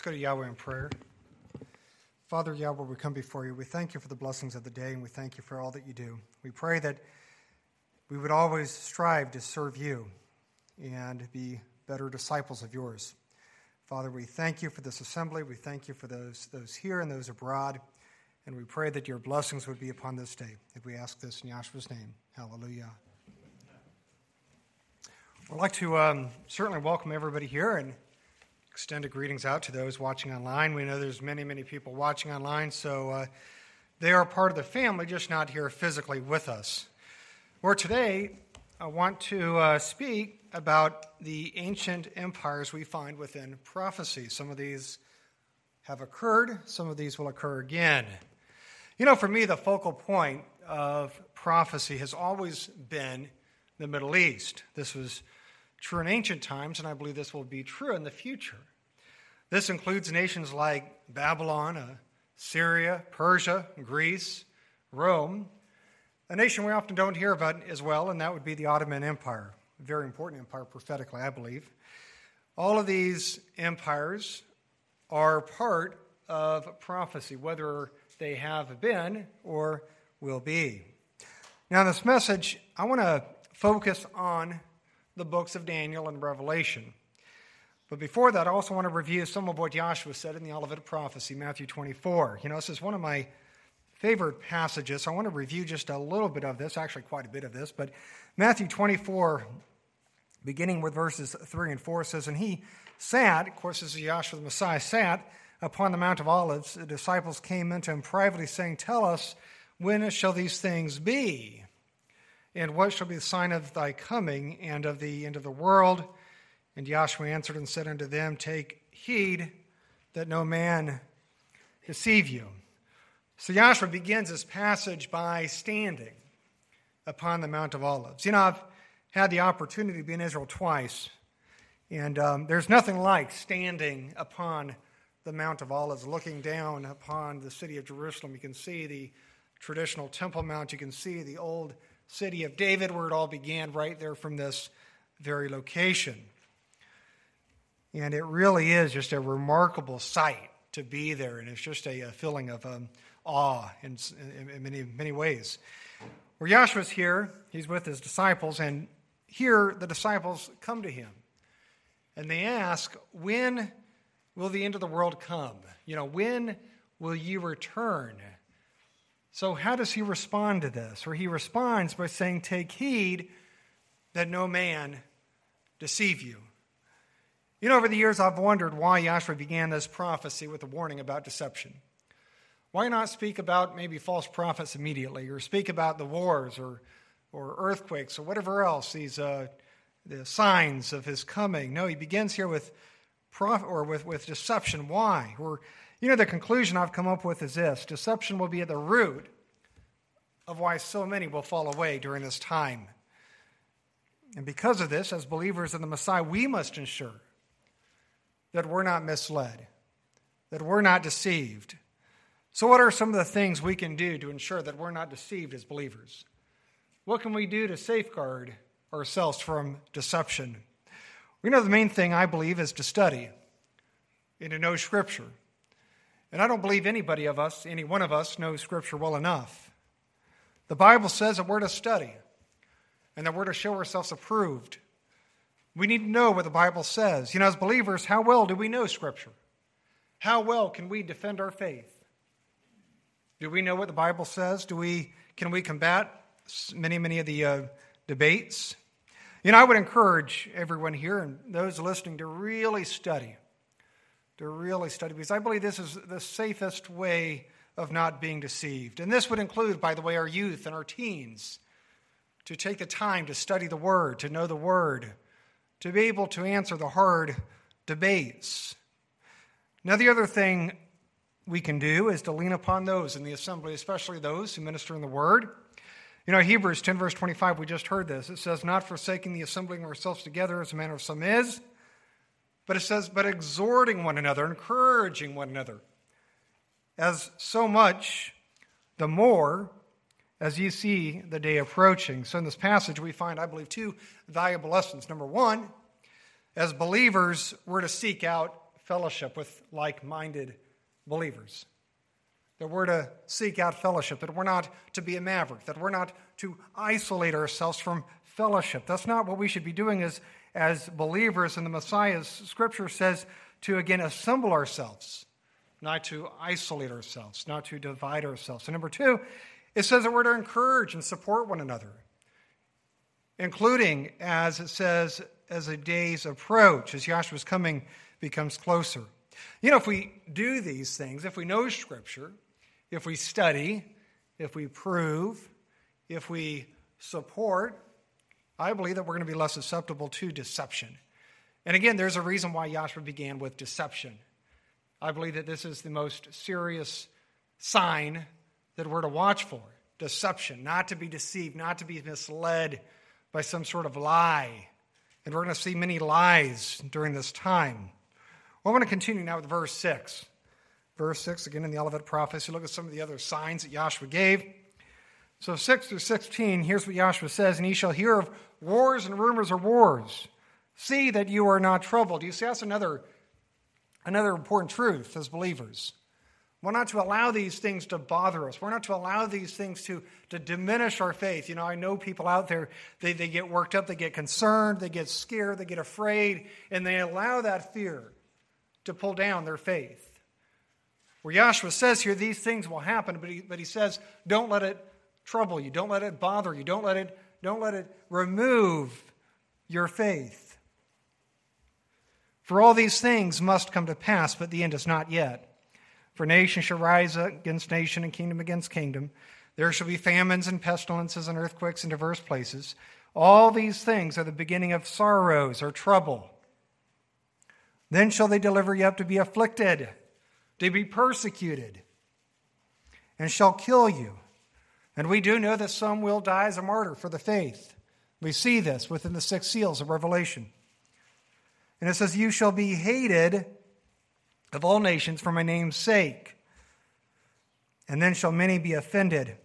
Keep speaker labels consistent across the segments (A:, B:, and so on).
A: Let's go to Yahweh in prayer. Father Yahweh, we come before you. We thank you for the blessings of the day, and we thank you for all that you do. We pray that we would always strive to serve you and be better disciples of yours. Father, we thank you for this assembly. We thank you for those, those here and those abroad. And we pray that your blessings would be upon this day. If we ask this in Yahshua's name, hallelujah. I'd like to um, certainly welcome everybody here and extended greetings out to those watching online. We know there's many, many people watching online, so uh, they are part of the family, just not here physically with us. Or today, I want to uh, speak about the ancient empires we find within prophecy. Some of these have occurred, some of these will occur again. You know, for me, the focal point of prophecy has always been the Middle East. This was true in ancient times, and I believe this will be true in the future. This includes nations like Babylon, uh, Syria, Persia, Greece, Rome, a nation we often don't hear about as well, and that would be the Ottoman Empire, a very important empire prophetically, I believe. All of these empires are part of prophecy, whether they have been or will be. Now, in this message, I want to focus on the books of Daniel and Revelation. But before that, I also want to review some of what Yahshua said in the Olivet Prophecy, Matthew 24. You know, this is one of my favorite passages. So I want to review just a little bit of this, actually, quite a bit of this. But Matthew 24, beginning with verses 3 and 4, says, And he sat, of course, this is Yahshua the Messiah, sat upon the Mount of Olives. The disciples came unto him privately, saying, Tell us, when shall these things be? And what shall be the sign of thy coming and of the end of the world? And Yahshua answered and said unto them, Take heed that no man deceive you. So Yahshua begins this passage by standing upon the Mount of Olives. You know, I've had the opportunity to be in Israel twice, and um, there's nothing like standing upon the Mount of Olives, looking down upon the city of Jerusalem. You can see the traditional Temple Mount, you can see the old city of David, where it all began, right there from this very location. And it really is just a remarkable sight to be there. And it's just a, a feeling of um, awe in, in, many, many ways. Where Yahshua's here, he's with his disciples, and here the disciples come to him. And they ask, When will the end of the world come? You know, when will you return? So, how does he respond to this? Or he responds by saying, Take heed that no man deceive you. You know, over the years, I've wondered why Yahshua began this prophecy with a warning about deception. Why not speak about maybe false prophets immediately, or speak about the wars or, or earthquakes or whatever else, these uh, the signs of his coming? No, he begins here with prof- or with, with deception. Why? Or, you know, the conclusion I've come up with is this deception will be at the root of why so many will fall away during this time. And because of this, as believers in the Messiah, we must ensure that we're not misled, that we're not deceived. So, what are some of the things we can do to ensure that we're not deceived as believers? What can we do to safeguard ourselves from deception? We know the main thing, I believe, is to study and to know Scripture. And I don't believe anybody of us, any one of us, knows Scripture well enough. The Bible says that we're to study and that we're to show ourselves approved we need to know what the Bible says. You know, as believers, how well do we know Scripture? How well can we defend our faith? Do we know what the Bible says? Do we, can we combat many, many of the uh, debates? You know, I would encourage everyone here and those listening to really study, to really study, because I believe this is the safest way of not being deceived. And this would include, by the way, our youth and our teens to take the time to study the Word, to know the Word, to be able to answer the hard debates. Now, the other thing we can do is to lean upon those in the assembly, especially those who minister in the word. You know, Hebrews 10, verse 25, we just heard this. It says, Not forsaking the assembling ourselves together as a manner of some is, but it says, But exhorting one another, encouraging one another. As so much, the more as you see the day approaching. So, in this passage, we find, I believe, two valuable lessons. Number one, as believers, we're to seek out fellowship with like minded believers. That we're to seek out fellowship, that we're not to be a maverick, that we're not to isolate ourselves from fellowship. That's not what we should be doing as, as believers in the Messiah. Scripture says to again assemble ourselves, not to isolate ourselves, not to divide ourselves. And number two, it says that we're to encourage and support one another, including, as it says, as the days approach, as Yahshua's coming becomes closer. You know, if we do these things, if we know Scripture, if we study, if we prove, if we support, I believe that we're going to be less susceptible to deception. And again, there's a reason why Yahshua began with deception. I believe that this is the most serious sign that we're to watch for deception, not to be deceived, not to be misled by some sort of lie. And we're going to see many lies during this time. Well, I'm going to continue now with verse 6. Verse 6, again in the Olivet prophecy, look at some of the other signs that Yahshua gave. So 6 through 16, here's what Yahshua says, And ye shall hear of wars and rumors of wars. See that you are not troubled. You see, that's another, another important truth as believers. We're not to allow these things to bother us. We're not to allow these things to, to diminish our faith. You know, I know people out there, they, they get worked up, they get concerned, they get scared, they get afraid, and they allow that fear to pull down their faith. Where Yahshua says here, these things will happen, but he, but he says, don't let it trouble you, don't let it bother you, don't let it, don't let it remove your faith. For all these things must come to pass, but the end is not yet. For nation shall rise against nation and kingdom against kingdom. There shall be famines and pestilences and earthquakes in diverse places. All these things are the beginning of sorrows or trouble. Then shall they deliver you up to be afflicted, to be persecuted, and shall kill you. And we do know that some will die as a martyr for the faith. We see this within the six seals of Revelation. And it says, You shall be hated of all nations for my name's sake. And then shall many be offended,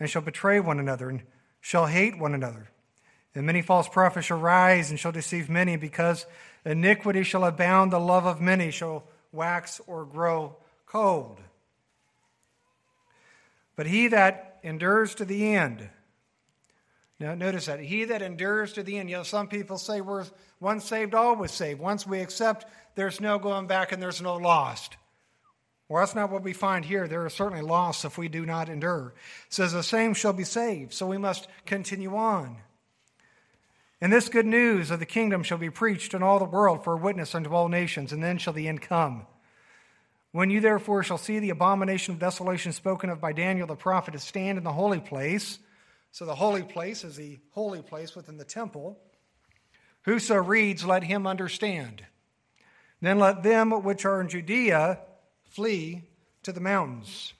A: and shall betray one another, and shall hate one another. And many false prophets shall rise and shall deceive many, because iniquity shall abound, the love of many shall wax or grow cold. But he that endures to the end, now notice that, he that endures to the end, you know, some people say we're once saved, always saved. Once we accept there's no going back and there's no lost. Well, that's not what we find here. There are certainly loss if we do not endure. It says, The same shall be saved, so we must continue on. And this good news of the kingdom shall be preached in all the world for a witness unto all nations, and then shall the end come. When you therefore shall see the abomination of desolation spoken of by Daniel the prophet to stand in the holy place, so the holy place is the holy place within the temple, whoso reads, let him understand. Then let them which are in Judea flee to the mountains.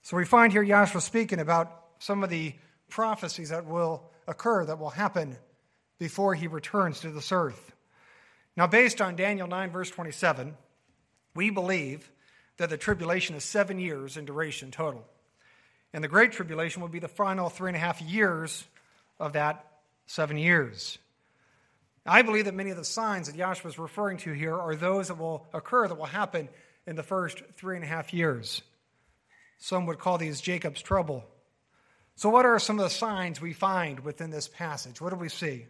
A: So we find here Yahshua speaking about some of the prophecies that will occur, that will happen before he returns to this earth. Now, based on Daniel 9, verse 27, we believe that the tribulation is seven years in duration total. And the Great Tribulation will be the final three and a half years of that seven years. I believe that many of the signs that Yahshua is referring to here are those that will occur, that will happen in the first three and a half years. Some would call these Jacob's trouble. So, what are some of the signs we find within this passage? What do we see?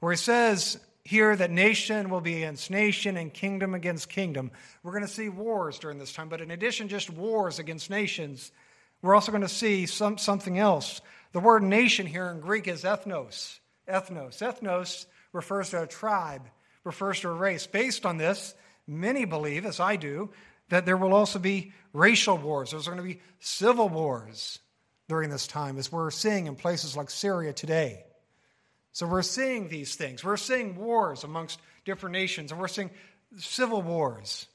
A: Where he says here that nation will be against nation and kingdom against kingdom. We're going to see wars during this time, but in addition just wars against nations, we're also going to see some, something else. The word nation here in Greek is ethnos. Ethnos. Ethnos refers to a tribe, refers to a race. Based on this, many believe, as I do, that there will also be racial wars. There's going to be civil wars during this time, as we're seeing in places like Syria today. So we're seeing these things. We're seeing wars amongst different nations, and we're seeing civil wars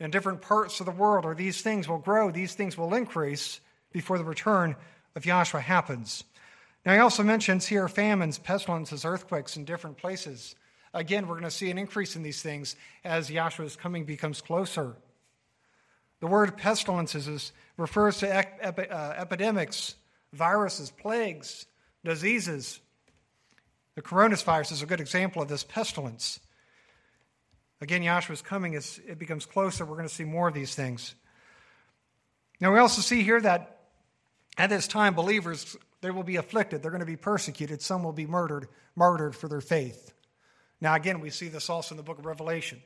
A: in different parts of the world, or these things will grow, these things will increase before the return of Yahshua happens. Now, he also mentions here famines, pestilences, earthquakes in different places. Again, we're going to see an increase in these things as Yahshua's coming becomes closer. The word pestilences is, refers to ep- uh, epidemics, viruses, plagues, diseases. The coronavirus is a good example of this pestilence. Again, Yahshua's coming as it becomes closer. We're going to see more of these things. Now, we also see here that at this time, believers they will be afflicted. They're going to be persecuted. Some will be murdered, martyred for their faith. Now, again, we see this also in the book of Revelation.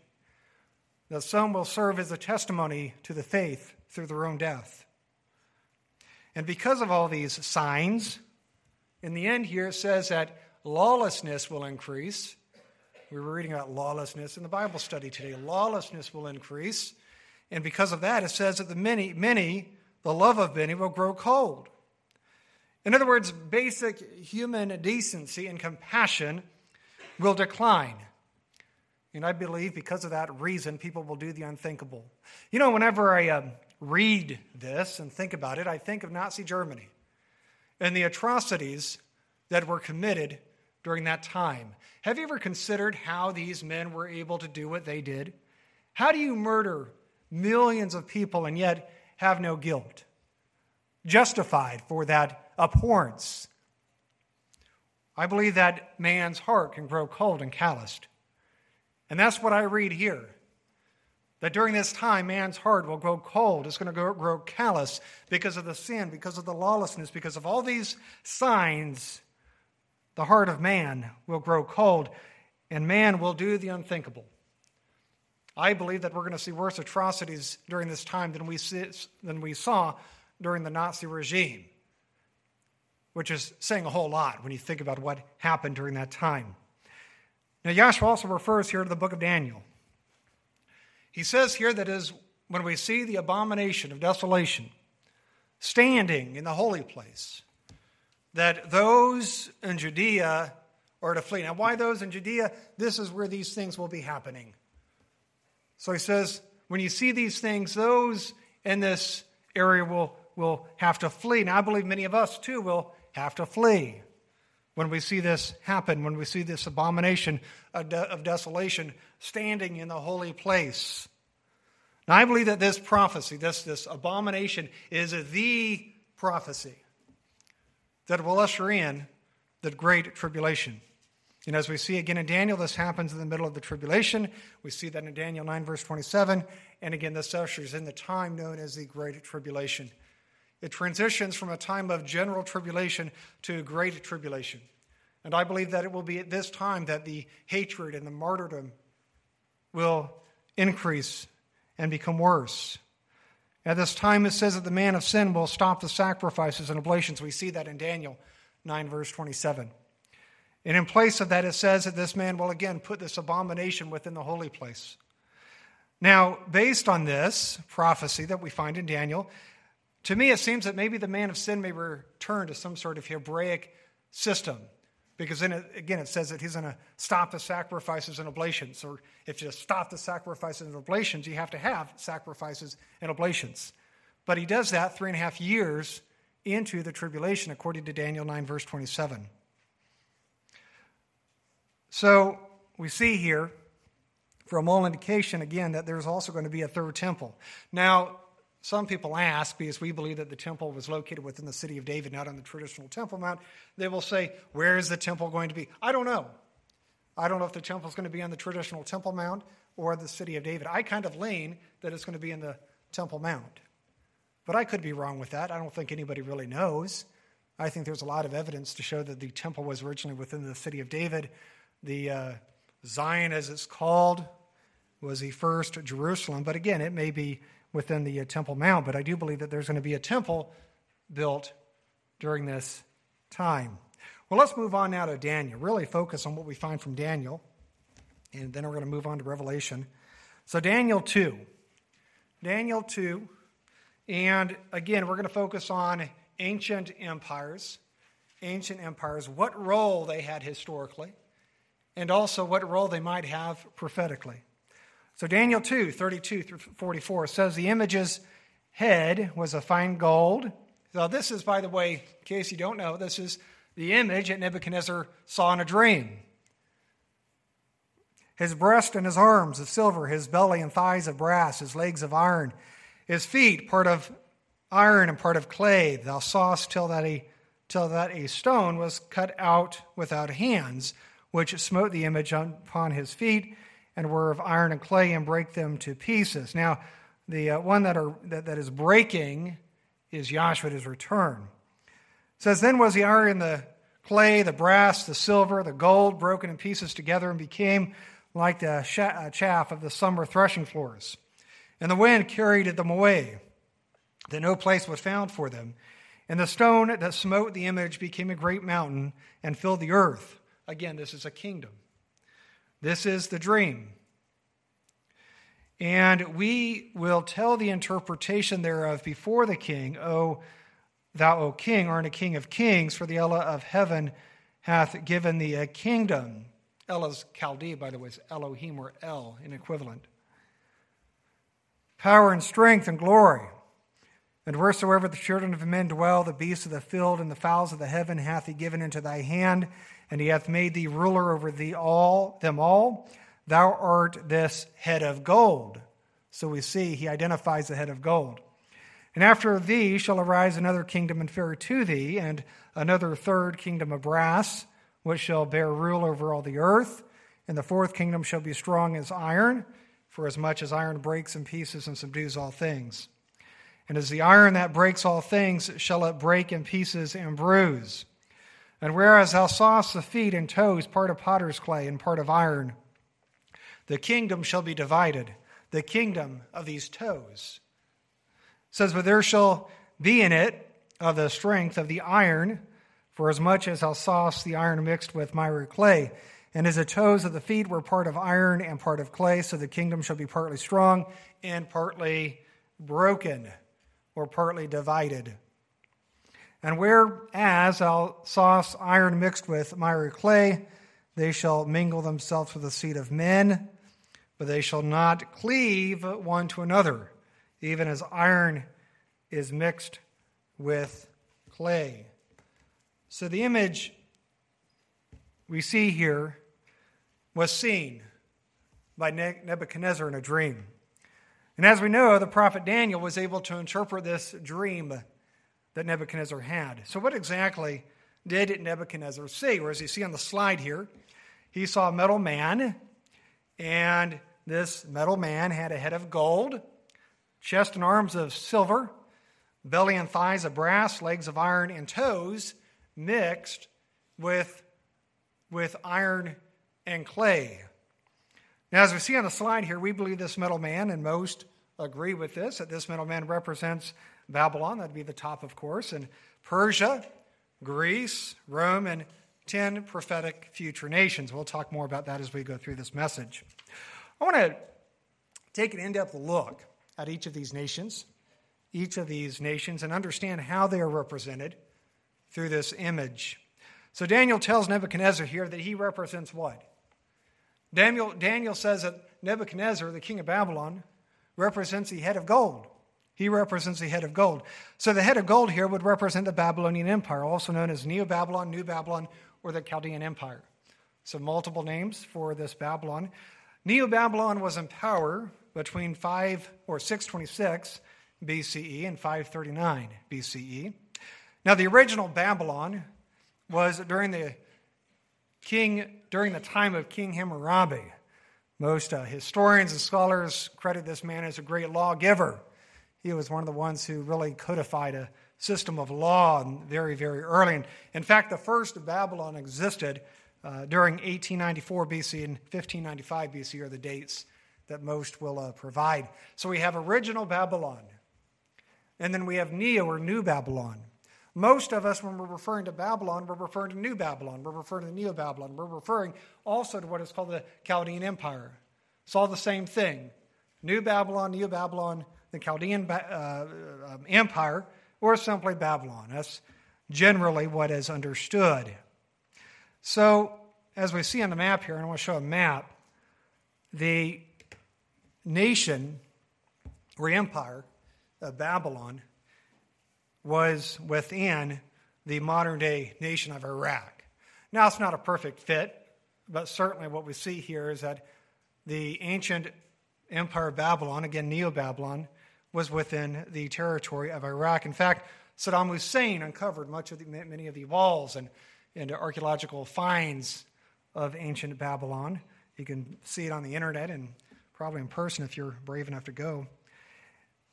A: That some will serve as a testimony to the faith through their own death. And because of all these signs, in the end here it says that lawlessness will increase. We were reading about lawlessness in the Bible study today. Lawlessness will increase. And because of that, it says that the many, many, the love of many will grow cold. In other words, basic human decency and compassion will decline. And I believe because of that reason, people will do the unthinkable. You know, whenever I uh, read this and think about it, I think of Nazi Germany and the atrocities that were committed during that time. Have you ever considered how these men were able to do what they did? How do you murder millions of people and yet have no guilt? Justified for that abhorrence. I believe that man's heart can grow cold and calloused. And that's what I read here. That during this time, man's heart will grow cold. It's going to grow, callous because of the sin, because of the lawlessness, because of all these signs. The heart of man will grow cold, and man will do the unthinkable. I believe that we're going to see worse atrocities during this time than we, see, than we saw during the Nazi regime which is saying a whole lot when you think about what happened during that time. Now, Yahshua also refers here to the book of Daniel. He says here that is when we see the abomination of desolation standing in the holy place, that those in Judea are to flee. Now, why those in Judea? This is where these things will be happening. So he says, when you see these things, those in this area will, will have to flee. Now, I believe many of us too will have to flee. When we see this happen, when we see this abomination of, de- of desolation standing in the holy place. Now, I believe that this prophecy, this, this abomination, is the prophecy that will usher in the great tribulation. And as we see again in Daniel, this happens in the middle of the tribulation. We see that in Daniel 9, verse 27. And again, this ushers in the time known as the Great Tribulation. It transitions from a time of general tribulation to great tribulation. And I believe that it will be at this time that the hatred and the martyrdom will increase and become worse. At this time, it says that the man of sin will stop the sacrifices and oblations. We see that in Daniel 9, verse 27. And in place of that, it says that this man will again put this abomination within the holy place. Now, based on this prophecy that we find in Daniel, to me, it seems that maybe the man of sin may return to some sort of Hebraic system. Because then, it, again, it says that he's going to stop the sacrifices and oblations. Or if you stop the sacrifices and oblations, you have to have sacrifices and oblations. But he does that three and a half years into the tribulation, according to Daniel 9, verse 27. So we see here, for a moral indication, again, that there's also going to be a third temple. Now, some people ask, because we believe that the temple was located within the city of David, not on the traditional Temple Mount, they will say, Where is the temple going to be? I don't know. I don't know if the temple is going to be on the traditional Temple Mount or the city of David. I kind of lean that it's going to be in the Temple Mount. But I could be wrong with that. I don't think anybody really knows. I think there's a lot of evidence to show that the temple was originally within the city of David. The uh, Zion, as it's called, was the first Jerusalem. But again, it may be within the uh, Temple Mount, but I do believe that there's going to be a temple built during this time. Well, let's move on now to Daniel. Really focus on what we find from Daniel, and then we're going to move on to Revelation. So, Daniel 2. Daniel 2. And again, we're going to focus on ancient empires, ancient empires, what role they had historically, and also what role they might have prophetically. So Daniel 2, 32 through 44 says the image's head was of fine gold. So this is, by the way, in case you don't know, this is the image that Nebuchadnezzar saw in a dream. His breast and his arms of silver, his belly and thighs of brass, his legs of iron, his feet part of iron and part of clay. Thou sawest till that a, till that a stone was cut out without hands, which smote the image upon his feet and were of iron and clay and break them to pieces. Now, the uh, one that, are, that, that is breaking is Yahshua at his return. It says, Then was the iron, and the clay, the brass, the silver, the gold broken in pieces together and became like the uh, chaff of the summer threshing floors. And the wind carried them away, that no place was found for them. And the stone that smote the image became a great mountain and filled the earth. Again, this is a kingdom. This is the dream. And we will tell the interpretation thereof before the king, O thou, O king, art a king of kings, for the Elah of heaven hath given thee a kingdom. Elah's Chaldee, by the way, is Elohim or El in equivalent. Power and strength and glory. And wheresoever the children of men dwell, the beasts of the field and the fowls of the heaven hath he given into thy hand, and he hath made thee ruler over thee all them all. Thou art this head of gold. So we see he identifies the head of gold. And after thee shall arise another kingdom inferior to thee, and another third kingdom of brass, which shall bear rule over all the earth. And the fourth kingdom shall be strong as iron, for as much as iron breaks in pieces and subdues all things. And as the iron that breaks all things, shall it break in pieces and bruise. And whereas thou sawest the feet and toes, part of potter's clay and part of iron, the kingdom shall be divided, the kingdom of these toes. It says, But there shall be in it of the strength of the iron, for as much as thou sawest the iron mixed with miry clay. And as the toes of the feet were part of iron and part of clay, so the kingdom shall be partly strong and partly broken, or partly divided. And whereas thou sawest iron mixed with miry clay, they shall mingle themselves with the seed of men, but they shall not cleave one to another, even as iron is mixed with clay. So the image we see here was seen by Nebuchadnezzar in a dream. And as we know, the prophet Daniel was able to interpret this dream that Nebuchadnezzar had. So, what exactly did Nebuchadnezzar see? Or as you see on the slide here, he saw a metal man, and this metal man had a head of gold, chest and arms of silver, belly and thighs of brass, legs of iron, and toes mixed with, with iron and clay. Now, as we see on the slide here, we believe this metal man, and most agree with this, that this metal man represents Babylon, that'd be the top, of course, and Persia, Greece, Rome, and 10 prophetic future nations. We'll talk more about that as we go through this message. I want to take an in depth look at each of these nations, each of these nations, and understand how they are represented through this image. So Daniel tells Nebuchadnezzar here that he represents what? Daniel, Daniel says that Nebuchadnezzar, the king of Babylon, represents the head of gold. He represents the head of gold. So the head of gold here would represent the Babylonian Empire, also known as Neo Babylon, New Babylon, or the Chaldean Empire. So multiple names for this Babylon. Neo Babylon was in power between 5 or 626 BCE and 539 BCE. Now the original Babylon was during the king during the time of King Hammurabi. Most uh, historians and scholars credit this man as a great lawgiver. He was one of the ones who really codified a system of law very, very early. And in fact, the first of Babylon existed uh, during 1894 BC and 1595 BC are the dates that most will uh, provide. So we have original Babylon, and then we have Neo or New Babylon. Most of us, when we're referring to Babylon, we're referring to New Babylon, we're referring to Neo Babylon, we're referring also to what is called the Chaldean Empire. It's all the same thing. New Babylon, Neo Babylon, the Chaldean uh, um, Empire, or simply Babylon. That's generally what is understood. So, as we see on the map here, and I want to show a map, the nation or empire of Babylon was within the modern day nation of Iraq. Now, it's not a perfect fit, but certainly what we see here is that the ancient empire of Babylon, again, Neo Babylon, was within the territory of Iraq. In fact, Saddam Hussein uncovered much of the, many of the walls and, and archaeological finds of ancient Babylon. You can see it on the internet and probably in person if you're brave enough to go.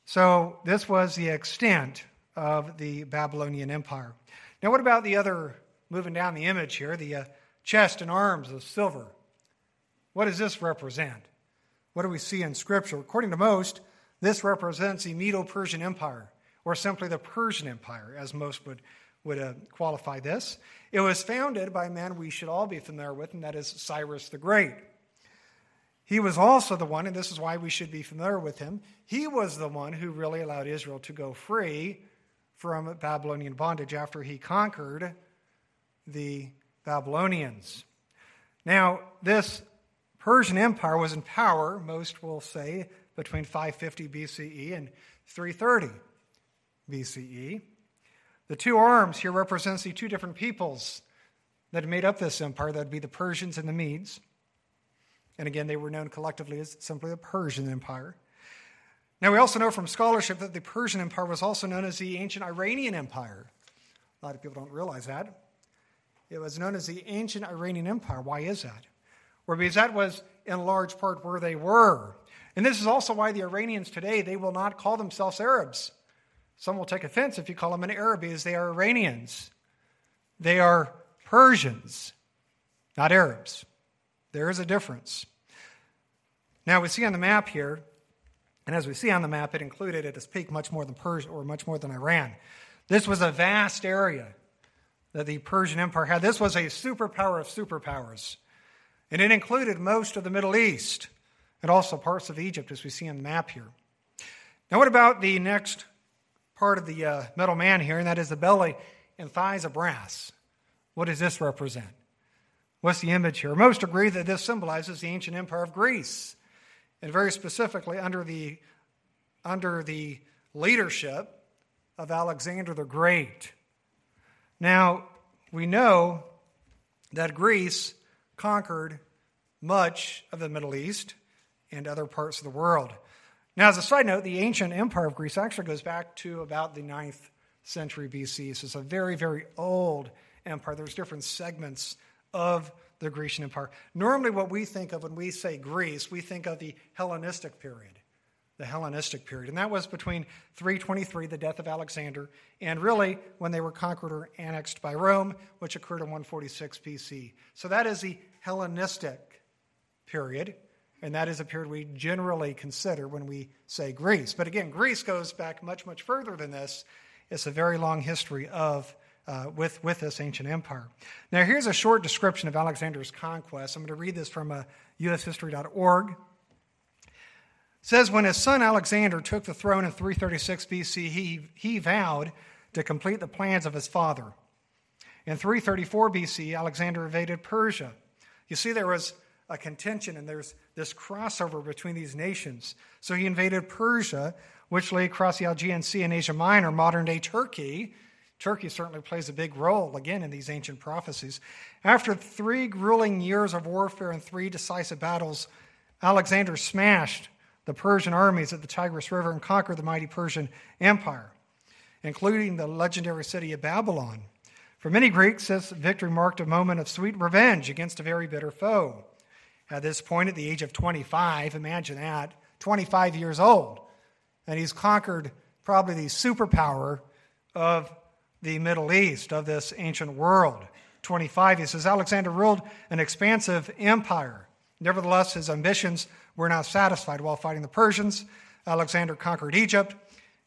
A: So, this was the extent of the Babylonian Empire. Now, what about the other, moving down the image here, the uh, chest and arms of silver? What does this represent? What do we see in Scripture? According to most, this represents the Medo Persian Empire, or simply the Persian Empire, as most would, would uh, qualify this. It was founded by a man we should all be familiar with, and that is Cyrus the Great. He was also the one, and this is why we should be familiar with him, he was the one who really allowed Israel to go free from Babylonian bondage after he conquered the Babylonians. Now, this Persian Empire was in power, most will say, between 550 BCE and 330 BCE. The two arms here represents the two different peoples that made up this empire. That would be the Persians and the Medes. And again, they were known collectively as simply the Persian Empire. Now, we also know from scholarship that the Persian Empire was also known as the ancient Iranian Empire. A lot of people don't realize that. It was known as the ancient Iranian Empire. Why is that? Well, because that was in large part where they were. And this is also why the Iranians today, they will not call themselves Arabs. Some will take offense if you call them an Arab because they are Iranians. They are Persians, not Arabs. There is a difference. Now we see on the map here and as we see on the map, it included at its peak much more than Persia or much more than Iran. This was a vast area that the Persian Empire had. This was a superpower of superpowers. And it included most of the Middle East and also parts of Egypt, as we see on the map here. Now, what about the next part of the uh, metal man here, and that is the belly and thighs of brass? What does this represent? What's the image here? Most agree that this symbolizes the ancient empire of Greece and very specifically under the, under the leadership of Alexander the Great. Now, we know that Greece conquered much of the Middle East and other parts of the world. Now, as a side note, the ancient empire of Greece actually goes back to about the 9th century BC. So it's a very, very old empire. There's different segments of the Grecian Empire. Normally, what we think of when we say Greece, we think of the Hellenistic period. The Hellenistic period. And that was between 323, the death of Alexander, and really when they were conquered or annexed by Rome, which occurred in 146 BC. So that is the Hellenistic period. And that is a period we generally consider when we say Greece. But again, Greece goes back much, much further than this. It's a very long history of uh, with, with this ancient empire. Now, here's a short description of Alexander's conquest. I'm going to read this from uh, ushistory.org. It says, When his son Alexander took the throne in 336 BC, he, he vowed to complete the plans of his father. In 334 BC, Alexander invaded Persia. You see, there was a contention and there's this crossover between these nations. So he invaded Persia, which lay across the Aegean Sea in Asia Minor, modern day Turkey, Turkey certainly plays a big role, again, in these ancient prophecies. After three grueling years of warfare and three decisive battles, Alexander smashed the Persian armies at the Tigris River and conquered the mighty Persian Empire, including the legendary city of Babylon. For many Greeks, this victory marked a moment of sweet revenge against a very bitter foe. At this point, at the age of 25, imagine that, 25 years old, and he's conquered probably the superpower of the Middle East, of this ancient world. 25, he says, Alexander ruled an expansive empire. Nevertheless, his ambitions were not satisfied while fighting the Persians. Alexander conquered Egypt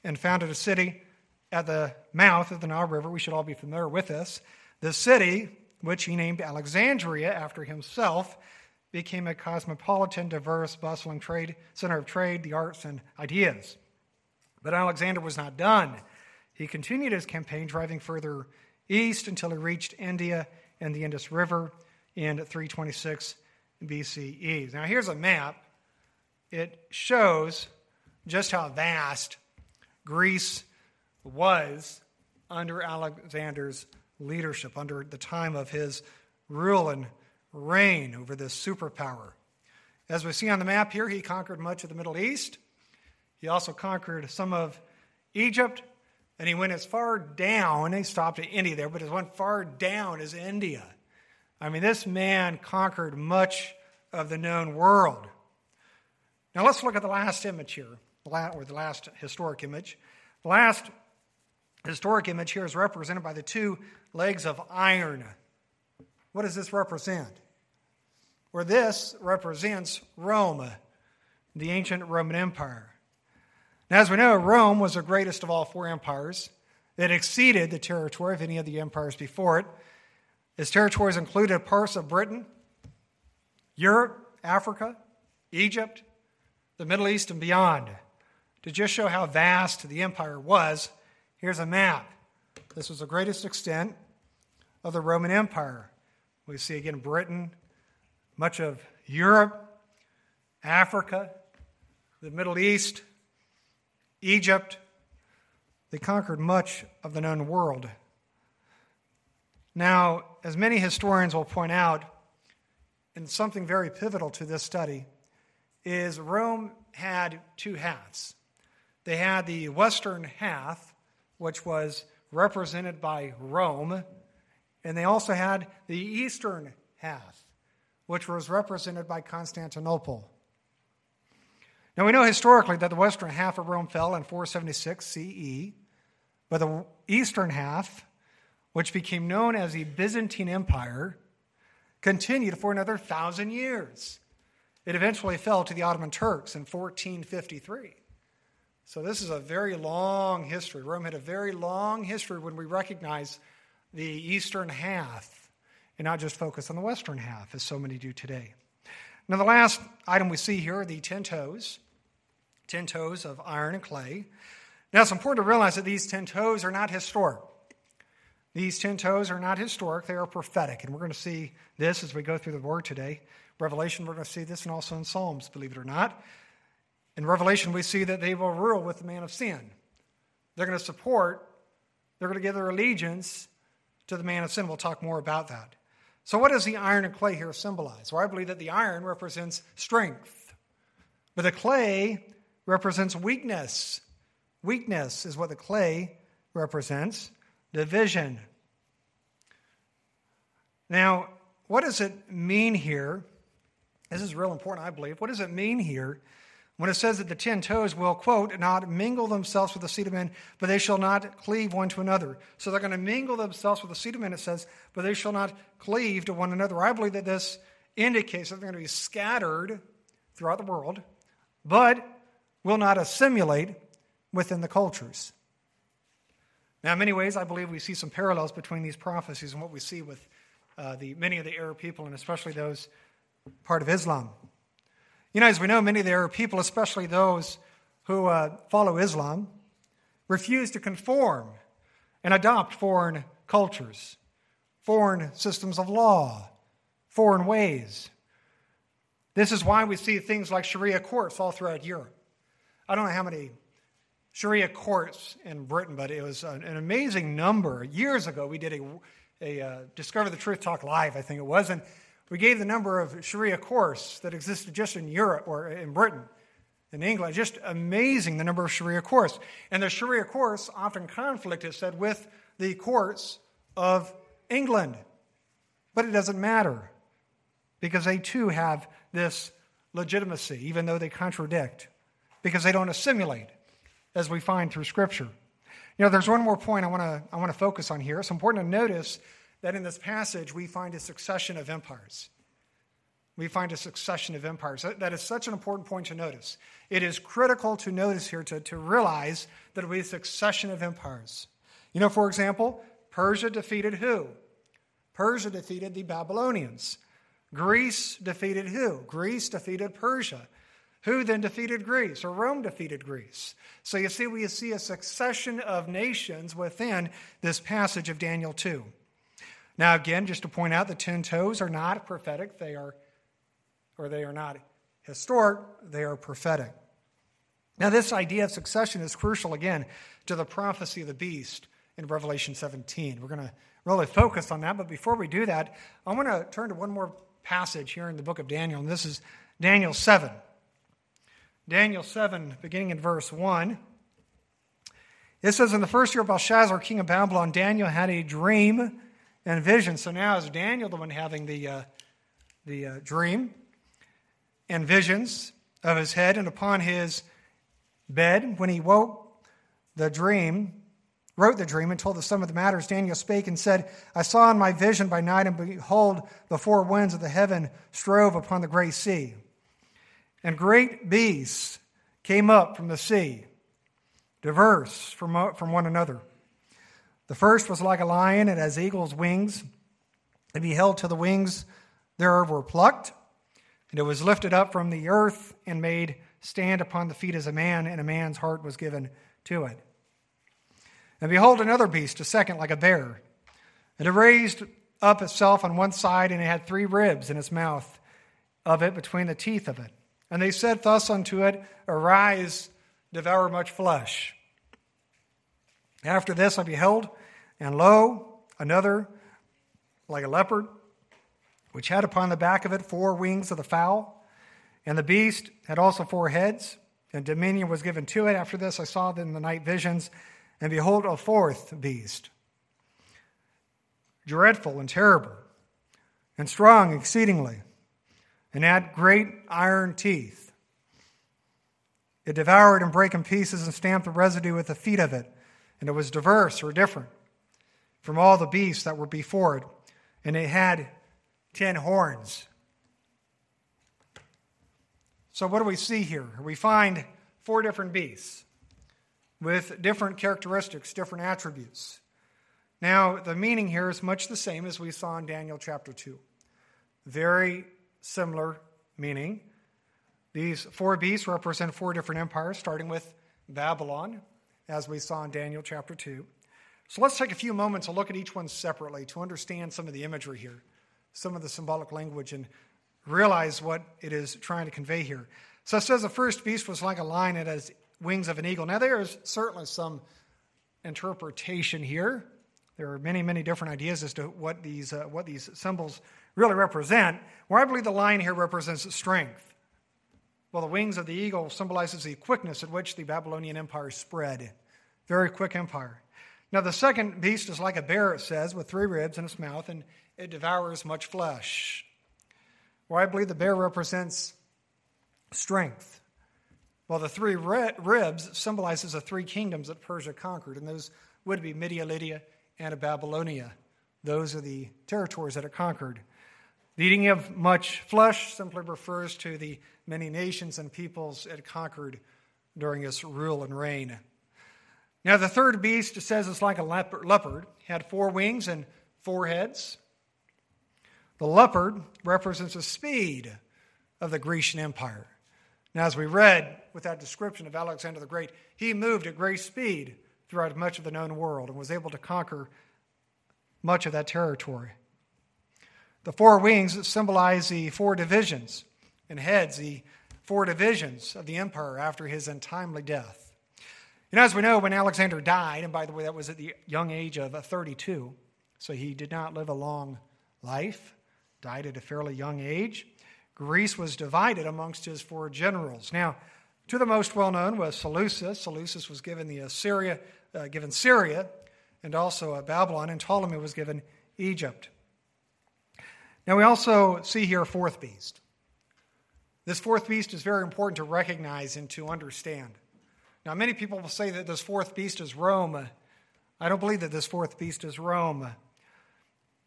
A: and founded a city at the mouth of the Nile River. We should all be familiar with this. The city, which he named Alexandria after himself, became a cosmopolitan, diverse, bustling trade center of trade, the arts, and ideas. But Alexander was not done. He continued his campaign, driving further east until he reached India and the Indus River in 326 BCE. Now, here's a map. It shows just how vast Greece was under Alexander's leadership, under the time of his rule and reign over this superpower. As we see on the map here, he conquered much of the Middle East. He also conquered some of Egypt and he went as far down, he stopped at India there, but as went far down as India. I mean, this man conquered much of the known world. Now let's look at the last image here, or the last historic image. The last historic image here is represented by the two legs of iron. What does this represent? Where this represents Rome, the ancient Roman Empire. Now, as we know, Rome was the greatest of all four empires. It exceeded the territory of any of the empires before it. Its territories included parts of Britain, Europe, Africa, Egypt, the Middle East, and beyond. To just show how vast the empire was, here's a map. This was the greatest extent of the Roman Empire. We see again Britain, much of Europe, Africa, the Middle East, Egypt. They conquered much of the known world. Now, as many historians will point out, and something very pivotal to this study, is Rome had two halves. They had the western half, which was represented by Rome, and they also had the eastern half, which was represented by Constantinople. Now, we know historically that the western half of Rome fell in 476 CE, but the eastern half, which became known as the Byzantine Empire, continued for another thousand years. It eventually fell to the Ottoman Turks in 1453. So, this is a very long history. Rome had a very long history when we recognize the eastern half and not just focus on the western half, as so many do today. Now, the last item we see here are the 10 toes, 10 toes of iron and clay. Now, it's important to realize that these 10 toes are not historic. These 10 toes are not historic, they are prophetic. And we're going to see this as we go through the word today. Revelation, we're going to see this, and also in Psalms, believe it or not. In Revelation, we see that they will rule with the man of sin. They're going to support, they're going to give their allegiance to the man of sin. We'll talk more about that. So, what does the iron and clay here symbolize? Well, I believe that the iron represents strength, but the clay represents weakness. Weakness is what the clay represents, division. Now, what does it mean here? This is real important, I believe. What does it mean here when it says that the ten toes will, quote, not mingle themselves with the seed of men, but they shall not cleave one to another. So they're going to mingle themselves with the seed of men, it says, but they shall not cleave to one another. I believe that this indicates that they're going to be scattered throughout the world, but will not assimilate within the cultures. Now, in many ways, I believe we see some parallels between these prophecies and what we see with uh, the, many of the Arab people, and especially those part of Islam. You know, as we know, many of the Arab people, especially those who uh, follow Islam, refuse to conform and adopt foreign cultures, foreign systems of law, foreign ways. This is why we see things like Sharia courts all throughout Europe. I don't know how many Sharia courts in Britain, but it was an, amazing number. Years ago, we did a, a uh, Discover the Truth Talk Live, I think it was, and we gave the number of Sharia courts that existed just in Europe or in Britain, in England. Just amazing the number of Sharia courts. And the Sharia courts often conflict, it said, with the courts of England. But it doesn't matter because they too have this legitimacy, even though they contradict, because they don't assimilate, as we find through Scripture. You know, there's one more point I want to I want to focus on here. It's important to notice that in this passage we find a succession of empires. We find a succession of empires. That is such an important point to notice. It is critical to notice here to, to realize that it will be a succession of empires. You know, for example, Persia defeated who? Persia defeated the Babylonians. Greece defeated who? Greece defeated Persia. Who then defeated Greece? Or Rome defeated Greece. So you see, we see a succession of nations within this passage of Daniel 2. Now, again, just to point out, the ten toes are not prophetic, they are, or they are not historic, they are prophetic. Now, this idea of succession is crucial, again, to the prophecy of the beast in Revelation 17. We're going to really focus on that, but before we do that, I want to turn to one more passage here in the book of Daniel, and this is Daniel 7. Daniel 7, beginning in verse 1. It says, In the first year of Belshazzar, king of Babylon, Daniel had a dream and vision. So now is Daniel the one having the, uh, the uh, dream. and visions of his head, and upon his bed, when he woke the dream, wrote the dream and told the sum of the matters, Daniel spake and said, I saw in my vision by night, and behold, the four winds of the heaven strove upon the great sea. And great beasts came up from the sea, diverse from, from one another. The first was like a lion, and has eagle's wings. It beheld till the wings thereof were plucked, and it was lifted up from the earth and made stand upon the feet as a man, and a man's heart was given to it. And behold, another beast, a second like a bear. And it raised up itself on one side, and it had three ribs in its mouth of it between the teeth of it. And they said thus unto it, Arise, devour much flesh. After this I beheld, and lo, another like a leopard, which had upon the back of it four wings of the fowl. And the beast had also four heads, and dominion was given to it. After this I saw in the night visions and behold, a fourth beast, dreadful and terrible, and strong exceedingly, and had great iron teeth. It devoured and brake in pieces and stamped the residue with the feet of it, and it was diverse or different from all the beasts that were before it, and it had ten horns. So, what do we see here? We find four different beasts with different characteristics, different attributes. Now, the meaning here is much the same as we saw in Daniel chapter 2. Very similar meaning. These four beasts represent four different empires, starting with Babylon, as we saw in Daniel chapter 2. So let's take a few moments to look at each one separately to understand some of the imagery here, some of the symbolic language, and realize what it is trying to convey here. So it says the first beast was like a lion, it has wings of an eagle. Now, there is certainly some interpretation here. There are many, many different ideas as to what these, uh, what these symbols really represent. Where I believe the lion here represents strength. Well, the wings of the eagle symbolizes the quickness at which the Babylonian Empire spread. Very quick empire. Now, the second beast is like a bear, it says, with three ribs in its mouth, and it devours much flesh. Well, I believe the bear represents strength. Well, the three ribs symbolizes the three kingdoms that Persia conquered, and those would be Media, Lydia, and Babylonia. Those are the territories that it conquered. The eating of much flesh simply refers to the many nations and peoples it conquered during its rule and reign. Now, the third beast, says it's like a leopard, had four wings and four heads. The leopard represents the speed of the Grecian Empire. Now, as we read with that description of Alexander the Great, he moved at great speed throughout much of the known world and was able to conquer much of that territory. The four wings symbolize the four divisions and heads, the four divisions of the empire after his untimely death. Know, as we know, when Alexander died, and by the way, that was at the young age of 32, so he did not live a long life, died at a fairly young age. Greece was divided amongst his four generals. Now, two of the most well known was Seleucus. Seleucus was given the Assyria, uh, given Syria, and also uh, Babylon, and Ptolemy was given Egypt. Now, we also see here a fourth beast. This fourth beast is very important to recognize and to understand. Now, many people will say that this fourth beast is Rome. I don't believe that this fourth beast is Rome.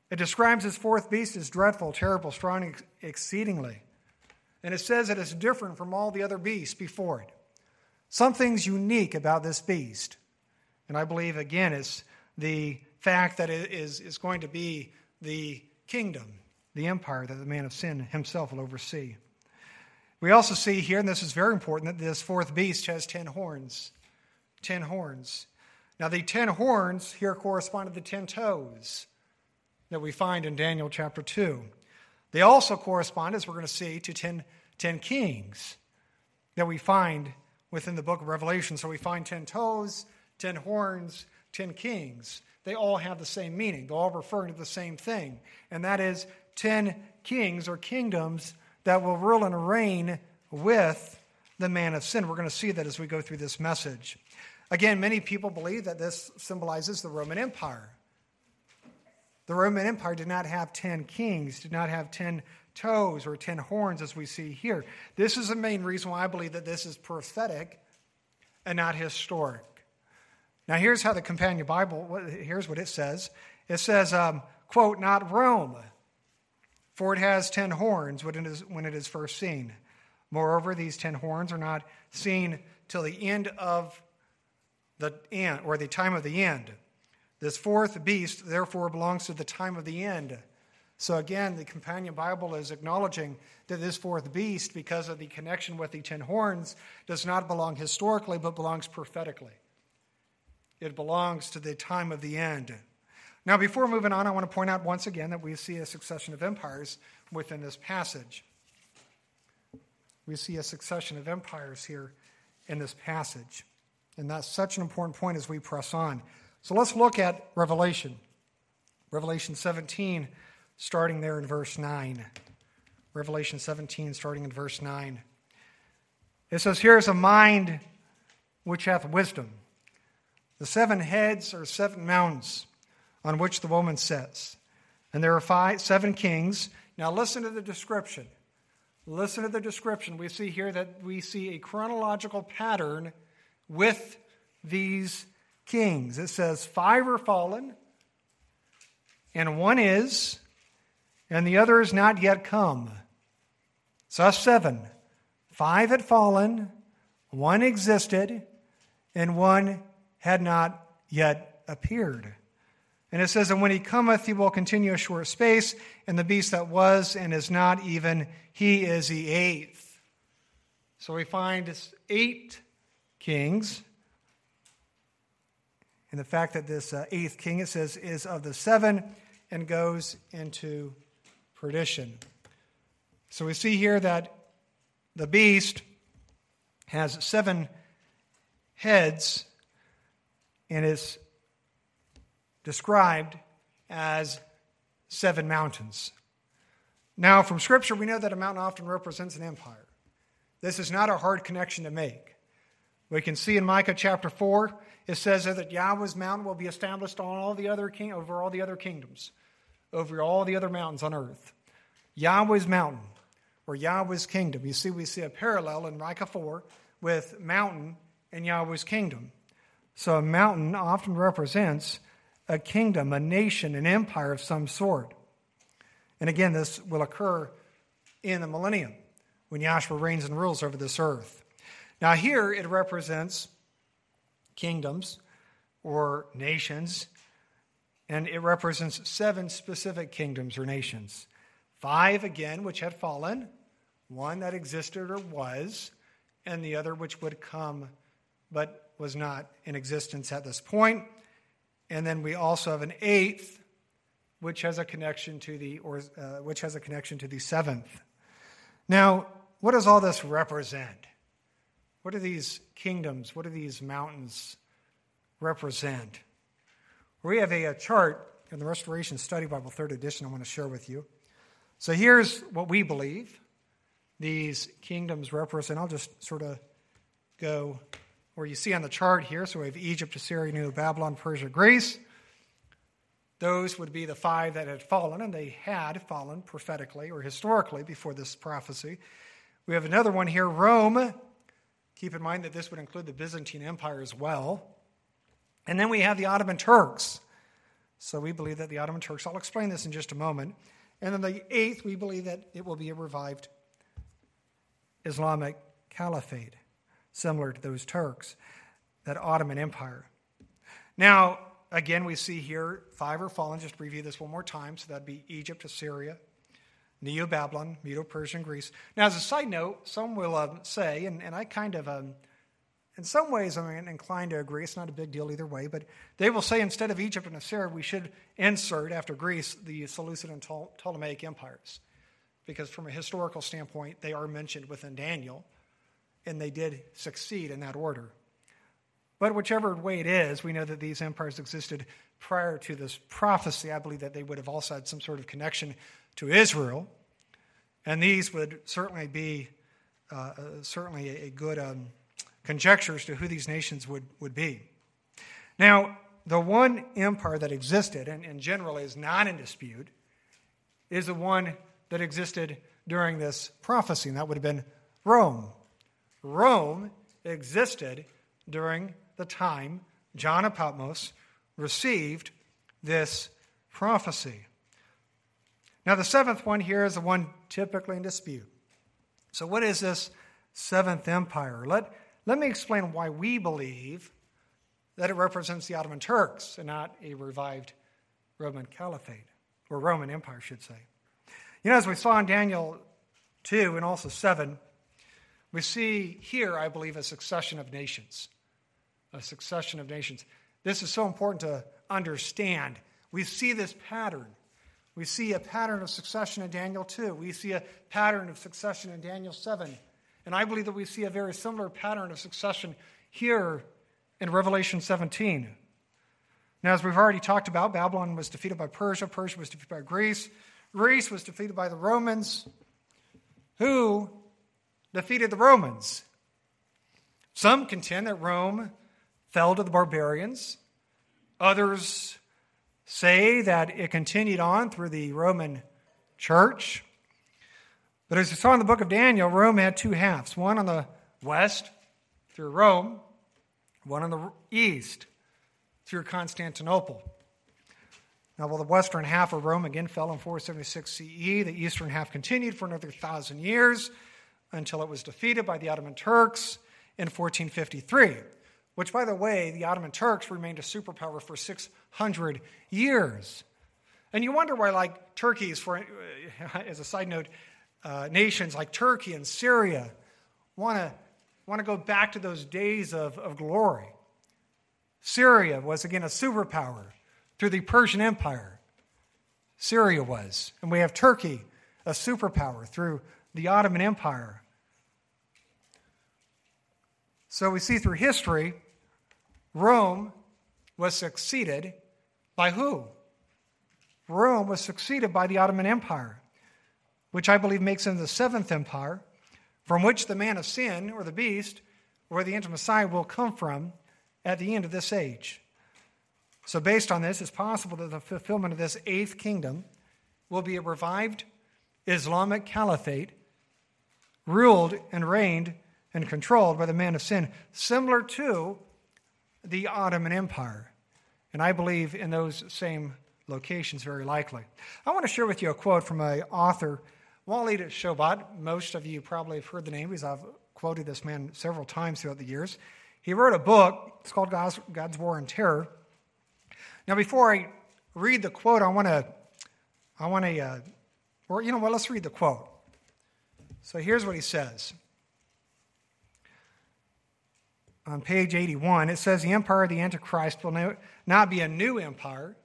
A: It describes this fourth beast as dreadful, terrible, strong ex- exceedingly. And it says that it is different from all the other beasts before it. Something's unique about this beast. And I believe, again, it's the fact that it is, is going to be the kingdom, the empire that the man of sin himself will oversee. We also see here, and this is very important, that this fourth beast has ten horns. Ten horns. Now, the ten horns here correspond to the ten toes that we find in Daniel chapter 2. They also correspond, as we're going to see, to ten, ten kings that we find within the book of Revelation. So we find ten toes, ten horns, ten kings. They all have the same meaning. They're all referring to the same thing, and that is ten kings or kingdoms that will rule and reign with the man of sin. We're going to see that as we go through this message. Again, many people believe that this symbolizes the Roman Empire. The Roman Empire did not have 10 kings, did not have 10 toes or ten horns as we see here. This is the main reason why I believe that this is prophetic and not historic. Now, here's how the Companion Bible, here's what it says. It says, um, quote, not Rome, for it has ten horns when it, is, when it is first seen. Moreover, these ten horns are not seen till the end of the end, or the time of the end. This fourth beast, therefore, belongs to the time of the end. So again, the Companion Bible is acknowledging that this fourth beast, because of the connection with the ten horns, does not belong historically, but belongs prophetically. It belongs to the time of the end. Now, before moving on, I want to point out once again that we see a succession of empires within this passage. We see a succession of empires here in this passage. And that's such an important point as we press on. So let's look at Revelation. Revelation 17, starting there in verse 9. Revelation 17, starting in verse 9. It says, Here is a mind which hath wisdom. The seven heads are seven mountains on which the woman sits. And there are five, seven kings. Now listen to the description. Listen to the description. We see here that we see a chronological pattern with these kings. It says, Five are fallen, and one is, and the other is not yet come. So seven. Five had fallen, one existed, and one had not yet appeared. And it says, And when he cometh, he will continue a short space, and the beast that was and is not even, he is the eighth. So we find eight kings and the fact that this uh, eighth king, it says, is of the seven and goes into perdition. So we see here that the beast has seven heads and is described as seven mountains. Now, from Scripture, we know that a mountain often represents an empire. This is not a hard connection to make. We can see in Micah chapter 4 it says that Yahweh's mountain will be established on all the other king, over all the other kingdoms, over all the other mountains on earth. Yahweh's mountain, or Yahweh's kingdom. You see, we see a parallel in Micah 4 with mountain and Yahweh's kingdom. So a mountain often represents a kingdom, a nation, an empire of some sort. And again, this will occur in the millennium when Yahshua reigns and rules over this earth. Now, here it represents kingdoms or nations, and it represents seven specific kingdoms or nations. Five, again, which had fallen, one that existed or was, and the other which would come but was not in existence at this point. And then we also have an eighth, which has a connection to the or uh, which has a connection to the seventh. Now, what does all this represent? What are these kingdoms? What do these mountains represent? We have a, a chart in the Restoration Study Bible, third edition, I want to share with you. So here's what we believe these kingdoms represent. I'll just sort of go where you see on the chart here. So we have Egypt, Assyria, New Babylon, Persia, Greece. Those would be the five that had fallen, and they had fallen prophetically or historically before this prophecy. We have another one here, Rome, Keep in mind that this would include the Byzantine Empire as well. And then we have the Ottoman Turks. So we believe that the Ottoman Turks, I'll explain this in just a moment. And then the eighth, we believe that it will be a revived Islamic caliphate, similar to those Turks, that Ottoman Empire. Now, again, we see here five are fallen. Just review this one more time. So that'd be Egypt, Assyria, Neo Babylon, Medo Persian Greece. Now, as a side note, some will um, say, and, and I kind of, um, in some ways, I'm inclined to agree. It's not a big deal either way, but they will say instead of Egypt and Assyria, we should insert after Greece the Seleucid and Ptolemaic empires. Because from a historical standpoint, they are mentioned within Daniel, and they did succeed in that order. But whichever way it is, we know that these empires existed prior to this prophecy. I believe that they would have also had some sort of connection to Israel, and these would certainly be uh, uh, certainly a, good um, conjecture as to who these nations would, would be. Now, the one empire that existed and, and generally is not in dispute is the one that existed during this prophecy, and that would have been Rome. Rome existed during the time John of Patmos received this prophecy. Now, the seventh one here is the one typically in dispute. So, what is this seventh empire? Let, let me explain why we believe that it represents the Ottoman Turks and not a revived Roman Caliphate, or Roman Empire, should say. You know, as we saw in Daniel 2 and also 7, we see here, I believe, a succession of nations. A succession of nations. This is so important to understand. We see this pattern. We see a pattern of succession in Daniel 2. We see a pattern of succession in Daniel 7. And I believe that we see a very similar pattern of succession here in Revelation 17. Now, as we've already talked about, Babylon was defeated by Persia, Persia was defeated by Greece, Greece was defeated by the Romans, who defeated the Romans. Some contend that Rome fell to the barbarians. Others say that it continued on through the Roman church. But as we saw in the book of Daniel, Rome had two halves one on the west through Rome, one on the east through Constantinople. Now, while the western half of Rome again fell in 476 CE, the eastern half continued for another thousand years until it was defeated by the Ottoman Turks in 1453, which, by the way, the Ottoman Turks remained a superpower for 600 years. And you wonder why, like Turkey's, for, as a side note, uh, nations like Turkey and Syria want to want to go back to those days of, of glory. Syria was again a superpower through the Persian Empire. Syria was. And we have Turkey, a superpower through the Ottoman Empire. So we see through history, Rome was succeeded by who? Rome was succeeded by the Ottoman Empire, which I believe makes them the seventh empire, from which the man of sin, or the beast, or the anti-Messiah will come from at the end of this age. So, based on this, it's possible that the fulfillment of this eighth kingdom will be a revived Islamic caliphate ruled and reigned and controlled by the man of sin, similar to the Ottoman Empire. And I believe in those same locations very likely. I want to share with you a quote from an author, Walid Shoebat. Most of you probably have heard the name because I've quoted this man several times throughout the years. He wrote a book, it's called God's, God's War and Terror. Now, before I read the quote, I want to, I want to, uh, or you know what, let's read the quote. So here's what he says on page 81, it says the empire of the Antichrist will not be a new empire.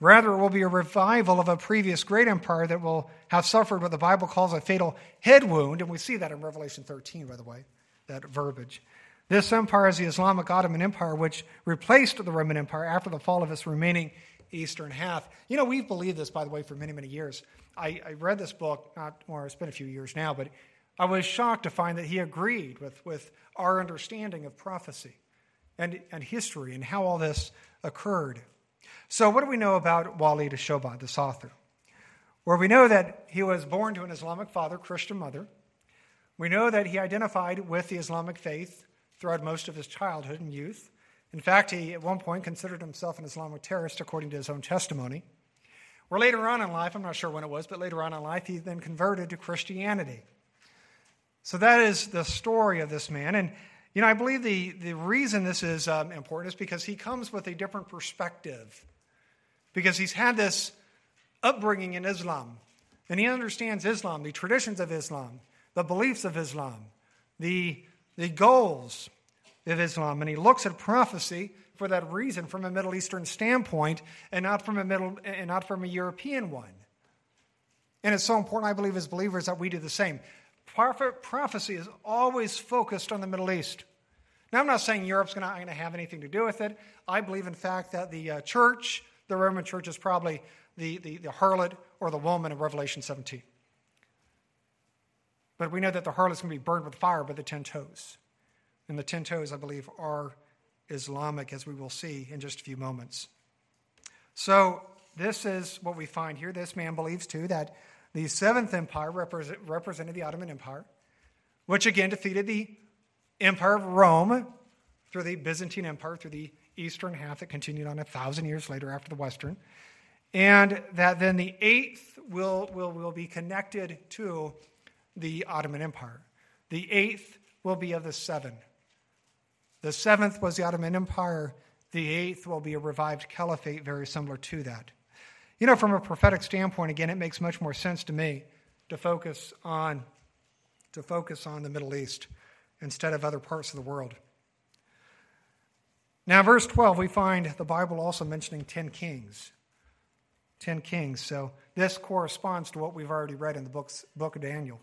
A: Rather, it will be a revival of a previous great empire that will have suffered what the Bible calls a fatal head wound. And we see that in Revelation 13, by the way, that verbiage. This empire is the Islamic Ottoman Empire, which replaced the Roman Empire after the fall of its remaining eastern half. You know, we've believed this, by the way, for many, many years. I, I read this book, not, well, it's been a few years now, but I was shocked to find that he agreed with, with our understanding of prophecy and, and history and how all this occurred. So, what do we know about Walid Shoebat, this author? Well, we know that he was born to an Islamic father, Christian mother. We know that he identified with the Islamic faith throughout most of his childhood and youth. In fact, he at one point considered himself an Islamic terrorist, according to his own testimony. Or later on in life, I'm not sure when it was, but later on in life, he then converted to Christianity. So that is the story of this man. And, you know, I believe the, the reason this is um, important is because he comes with a different perspective. Because he's had this upbringing in Islam. And he understands Islam, the traditions of Islam, the beliefs of Islam, the, the goals of Islam. And he looks at prophecy for that reason from a Middle Eastern standpoint and not from a middle and not from a European one. And it's so important, I believe, as believers, that we do the same prophecy is always focused on the Middle East. Now, I'm not saying Europe's going to have anything to do with it. I believe, in fact, that the uh, church, the Roman church, is probably the, the, the harlot or the woman in Revelation 17. But we know that the harlot's going to be burned with fire by the ten toes. And the ten toes, I believe, are Islamic, as we will see in just a few moments. So, this is what we find here. This man believes, too, that The seventh empire represent, represented the Ottoman Empire, which again defeated the Empire of Rome through the Byzantine Empire, through the eastern half that continued on a thousand years later after the western. And that then the eighth will, will, will be connected to the Ottoman Empire. The eighth will be of the seven. The seventh was the Ottoman Empire. The eighth will be a revived caliphate, very similar to that. You know, from a prophetic standpoint, again, it makes much more sense to me to focus on to focus on the Middle East instead of other parts of the world. Now, verse 12, we find the Bible also mentioning 10 kings. 10 kings. So this corresponds to what we've already read in the books, book of Daniel.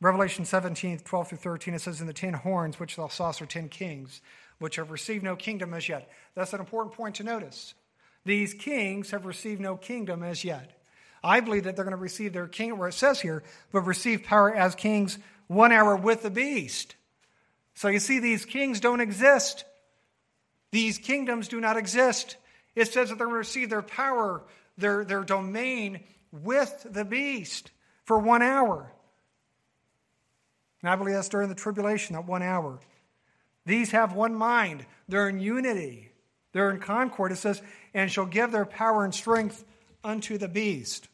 A: Revelation 17, 12 through 13, it says, In the ten horns which thou sawest are ten kings, which have received no kingdom as yet. That's an important point to notice. These kings have received no kingdom as yet. I believe that they're going to receive their kingdom, where it says here, but receive power as kings one hour with the beast. So you see, these kings don't exist. These kingdoms do not exist. It says that they're going to receive their power, their, their domain with the beast for one hour. And I believe that's during the tribulation, that one hour. These have one mind, they're in unity, they're in concord. It says, and shall give their power and strength unto the beast.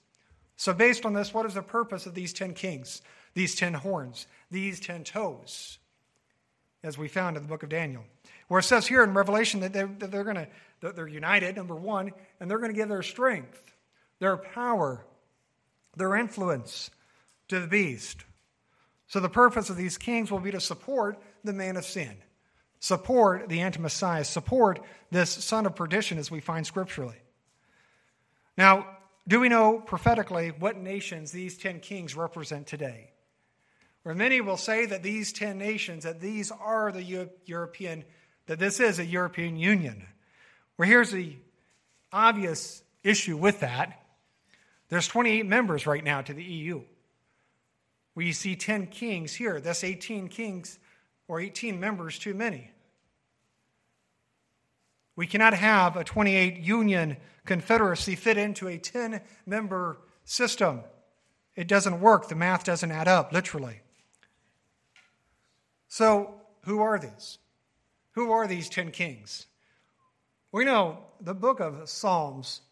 A: So, based on this, what is the purpose of these ten kings, these ten horns, these ten toes, as we found in the book of Daniel? Where it says here in Revelation that they're, that they're going to, they're united, number one, and they're going to give their strength, their power, their influence to the beast. So, the purpose of these kings will be to support the man of sin, support the anti Messiah, support this son of perdition as we find scripturally. Now, do we know prophetically what nations these 10 kings represent today? Where many will say that these 10 nations, that these are the European, that this is a European Union. Well, here's the obvious issue with that. There's 28 members right now to the EU. We see 10 kings here. That's 18 kings or 18 members too many. We cannot have a 28 union confederacy fit into a 10 member system. It doesn't work. The math doesn't add up, literally. So, who are these? Who are these 10 kings? We know the book of Psalms,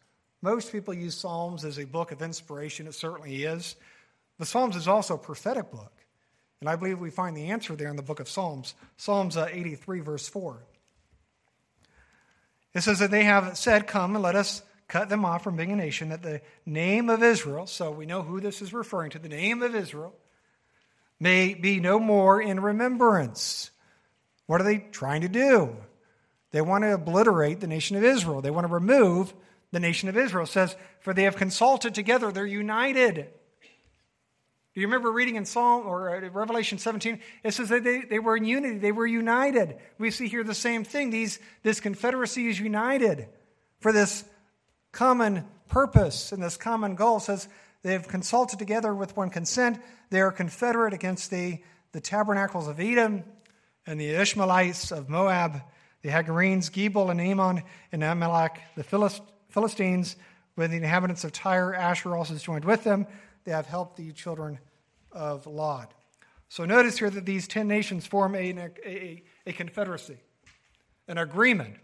A: most people use Psalms as a book of inspiration. It certainly is. The Psalms is also a prophetic book. And I believe we find the answer there in the book of Psalms, Psalms uh, 83, verse 4. It says that they have said, Come and let us cut them off from being a nation, that the name of Israel, so we know who this is referring to, the name of Israel, may be no more in remembrance. What are they trying to do? They want to obliterate the nation of Israel. They want to remove the nation of Israel. It says, For they have consulted together, they're united. Do you remember reading in Psalm or uh, Revelation 17? It says that they, they were in unity, they were united. We see here the same thing. These, this confederacy is united for this common purpose and this common goal. It says they have consulted together with one consent. They are confederate against the, the tabernacles of Edom and the Ishmaelites of Moab, the Hagarenes, Gebal and Ammon and Amalek, the Philist, Philistines, with the inhabitants of Tyre. Asher also is joined with them they have helped the children of Lot. So notice here that these 10 nations form a, a, a confederacy, an agreement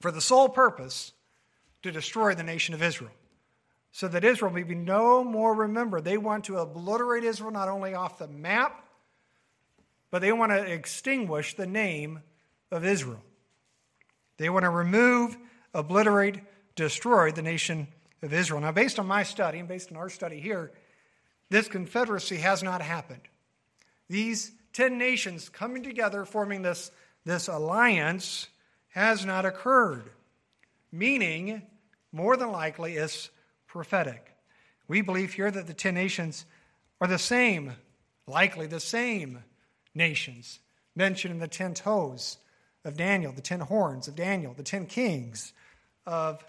A: for the sole purpose to destroy the nation of Israel. So that Israel may be no more remembered. They want to obliterate Israel not only off the map, but they want to extinguish the name of Israel. They want to remove, obliterate, destroy the nation of Israel. Now, based on my study and based on our study here, this confederacy has not happened. These 10 nations coming together, forming this, this alliance, has not occurred, meaning, more than likely, it's prophetic. We believe here that the 10 nations are the same, likely the same nations mentioned in the 10 toes of Daniel, the 10 horns of Daniel, the 10 kings of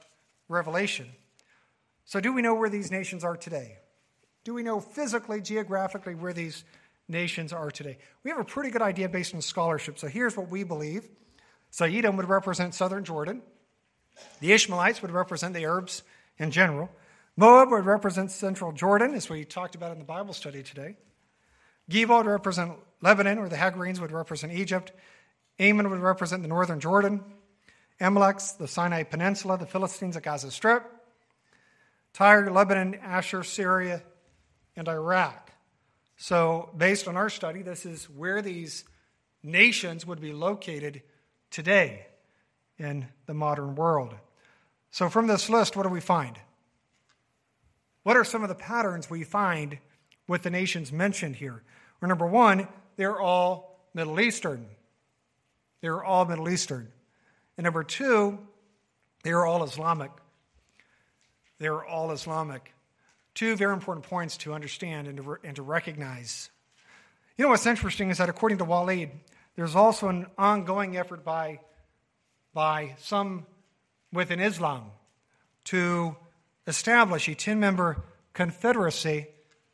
A: Revelation. So, do we know where these nations are today? Do we know physically, geographically, where these nations are today? We have a pretty good idea based on scholarship. So, here's what we believe Edom would represent southern Jordan, the Ishmaelites would represent the Arabs in general, Moab would represent central Jordan, as we talked about in the Bible study today. Geba would represent Lebanon, or the Hagarenes would represent Egypt. Ammon would represent the northern Jordan. Amalek, the Sinai Peninsula, the Philistines, the Gaza Strip. Tyre, Lebanon, Ashur, Syria, and Iraq. So, based on our study, this is where these nations would be located today in the modern world. So, from this list, what do we find? What are some of the patterns we find with the nations mentioned here? Well, number one, they're all Middle Eastern. They're all Middle Eastern. And number two, they're all Islamic. They're all Islamic. Two very important points to understand and to, and to recognize. You know what's interesting is that according to Walid, there's also an ongoing effort by, by some within Islam to establish a 10 member confederacy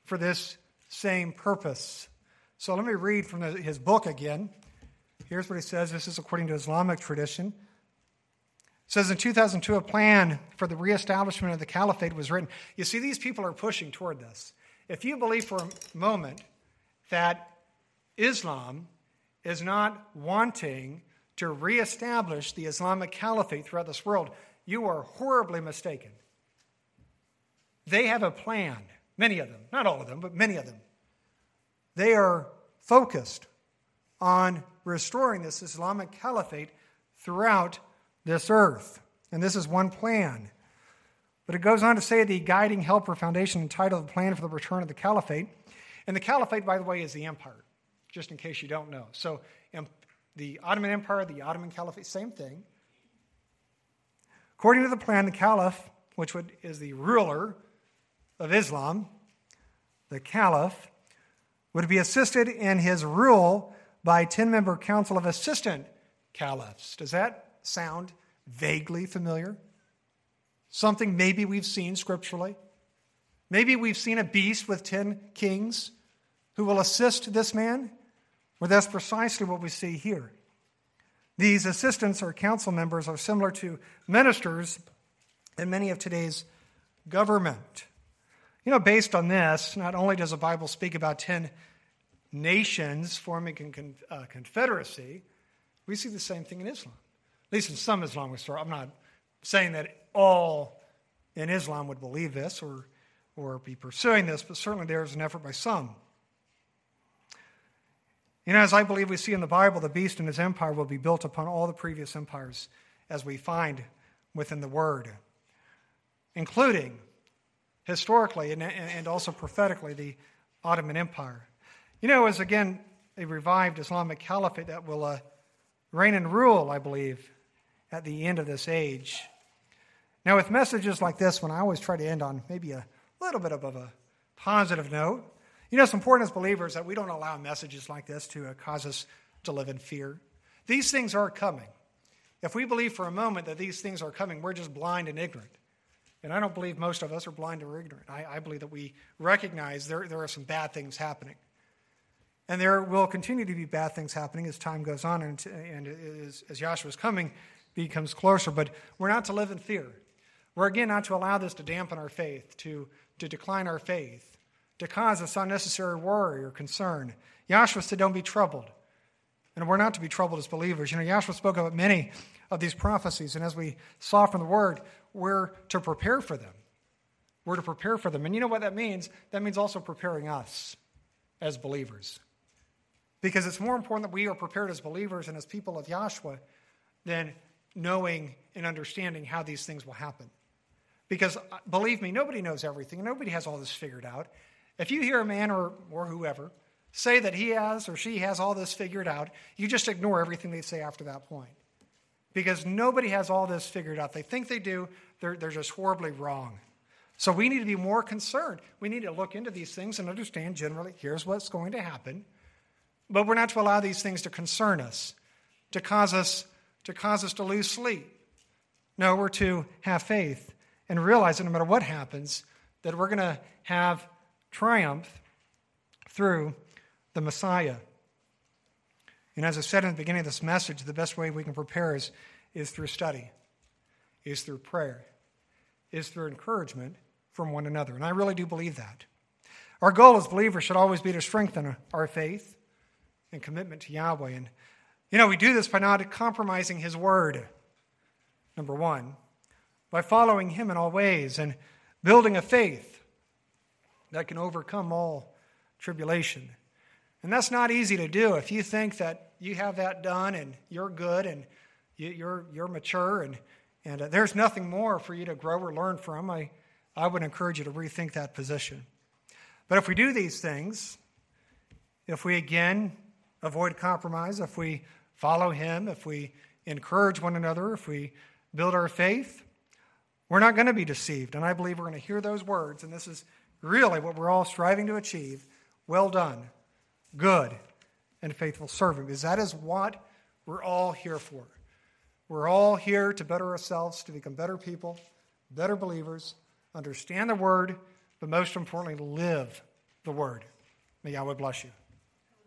A: for this same purpose. So let me read from his book again. Here's what he says. This is according to Islamic tradition. Says in 2002, a plan for the reestablishment of the caliphate was written. You see, these people are pushing toward this. If you believe for a moment that Islam is not wanting to reestablish the Islamic caliphate throughout this world, you are horribly mistaken. They have a plan, many of them, not all of them, but many of them. They are focused on restoring this Islamic caliphate throughout this earth. And this is one plan. But it goes on to say the guiding helper foundation entitled The Plan for the Return of the Caliphate. And the caliphate, by the way, is the empire, just in case you don't know. So the Ottoman Empire, the Ottoman Caliphate, same thing. According to the plan, the caliph, which would, is the ruler of Islam, the caliph, would be assisted in his rule by a 10 member council of assistant caliphs. Does that sound vaguely familiar? Something maybe we've seen scripturally? Maybe we've seen a beast with 10 kings who will assist this man? Well, that's precisely what we see here. These assistants or council members are similar to ministers in many of today's government. You know, based on this, not only does the Bible speak about 10 nations forming a uh, confederacy, we see the same thing in Islam. At least in some Islamic stories. I'm not saying that all in Islam would believe this or, or be pursuing this, but certainly there is an effort by some. You know, as I believe we see in the Bible, the beast and his empire will be built upon all the previous empires as we find within the Word, including historically and, and also prophetically the Ottoman Empire. You know, as again a revived Islamic caliphate that will uh, reign and rule, I believe, at the end of this age. Now, with messages like this one, I always try to end on maybe a little bit of a positive note. You know, it's important as believers that we don't allow messages like this to uh, cause us to live in fear. These things are coming. If we believe for a moment that these things are coming, we're just blind and ignorant. And I don't believe most of us are blind or ignorant. I, I believe that we recognize there, there are some bad things happening. And there will continue to be bad things happening as time goes on and, and as, as is coming becomes closer. But we're not to live in fear. We're again not to allow this to dampen our faith, to, to decline our faith, to cause us unnecessary worry or concern. Yahshua said, Don't be troubled. And we're not to be troubled as believers. You know, Yahshua spoke about many of these prophecies, and as we saw from the word, we're to prepare for them. We're to prepare for them. And you know what that means? That means also preparing us as believers. Because it's more important that we are prepared as believers and as people of Yahshua than knowing and understanding how these things will happen. Because uh, believe me, nobody knows everything. Nobody has all this figured out. If you hear a man or, or whoever say that he has or she has all this figured out, you just ignore everything they say after that point. Because nobody has all this figured out. They think they do, they're, they're just horribly wrong. So we need to be more concerned. We need to look into these things and understand generally here's what's going to happen. But we're not to allow these things to concern us, to cause us to cause us to lose sleep. No, we're to have faith and realize that no matter what happens, that we're going to have triumph through the Messiah. And as I said in the beginning of this message, the best way we can prepare is, is through study, is through prayer, is through encouragement, from one another. And I really do believe that. Our goal as believers should always be to strengthen our faith and commitment to Yahweh. And, you know, we do this by not compromising His word, number one, by following Him in all ways and building a faith that can overcome all tribulation. And that's not easy to do if you think that you have that done and you're good and you're, you're mature and, and uh, there's nothing more for you to grow or learn from. I, I would encourage you to rethink that position. But if we do these things, if we again avoid compromise, if we follow Him, if we encourage one another, if we build our faith, we're not going to be deceived. And I believe we're going to hear those words, and this is really what we're all striving to achieve. Well done, good and faithful servant, because that is what we're all here for. We're all here to better ourselves, to become better people, better believers, understand the word, but most importantly, live the word. May Yahweh bless you.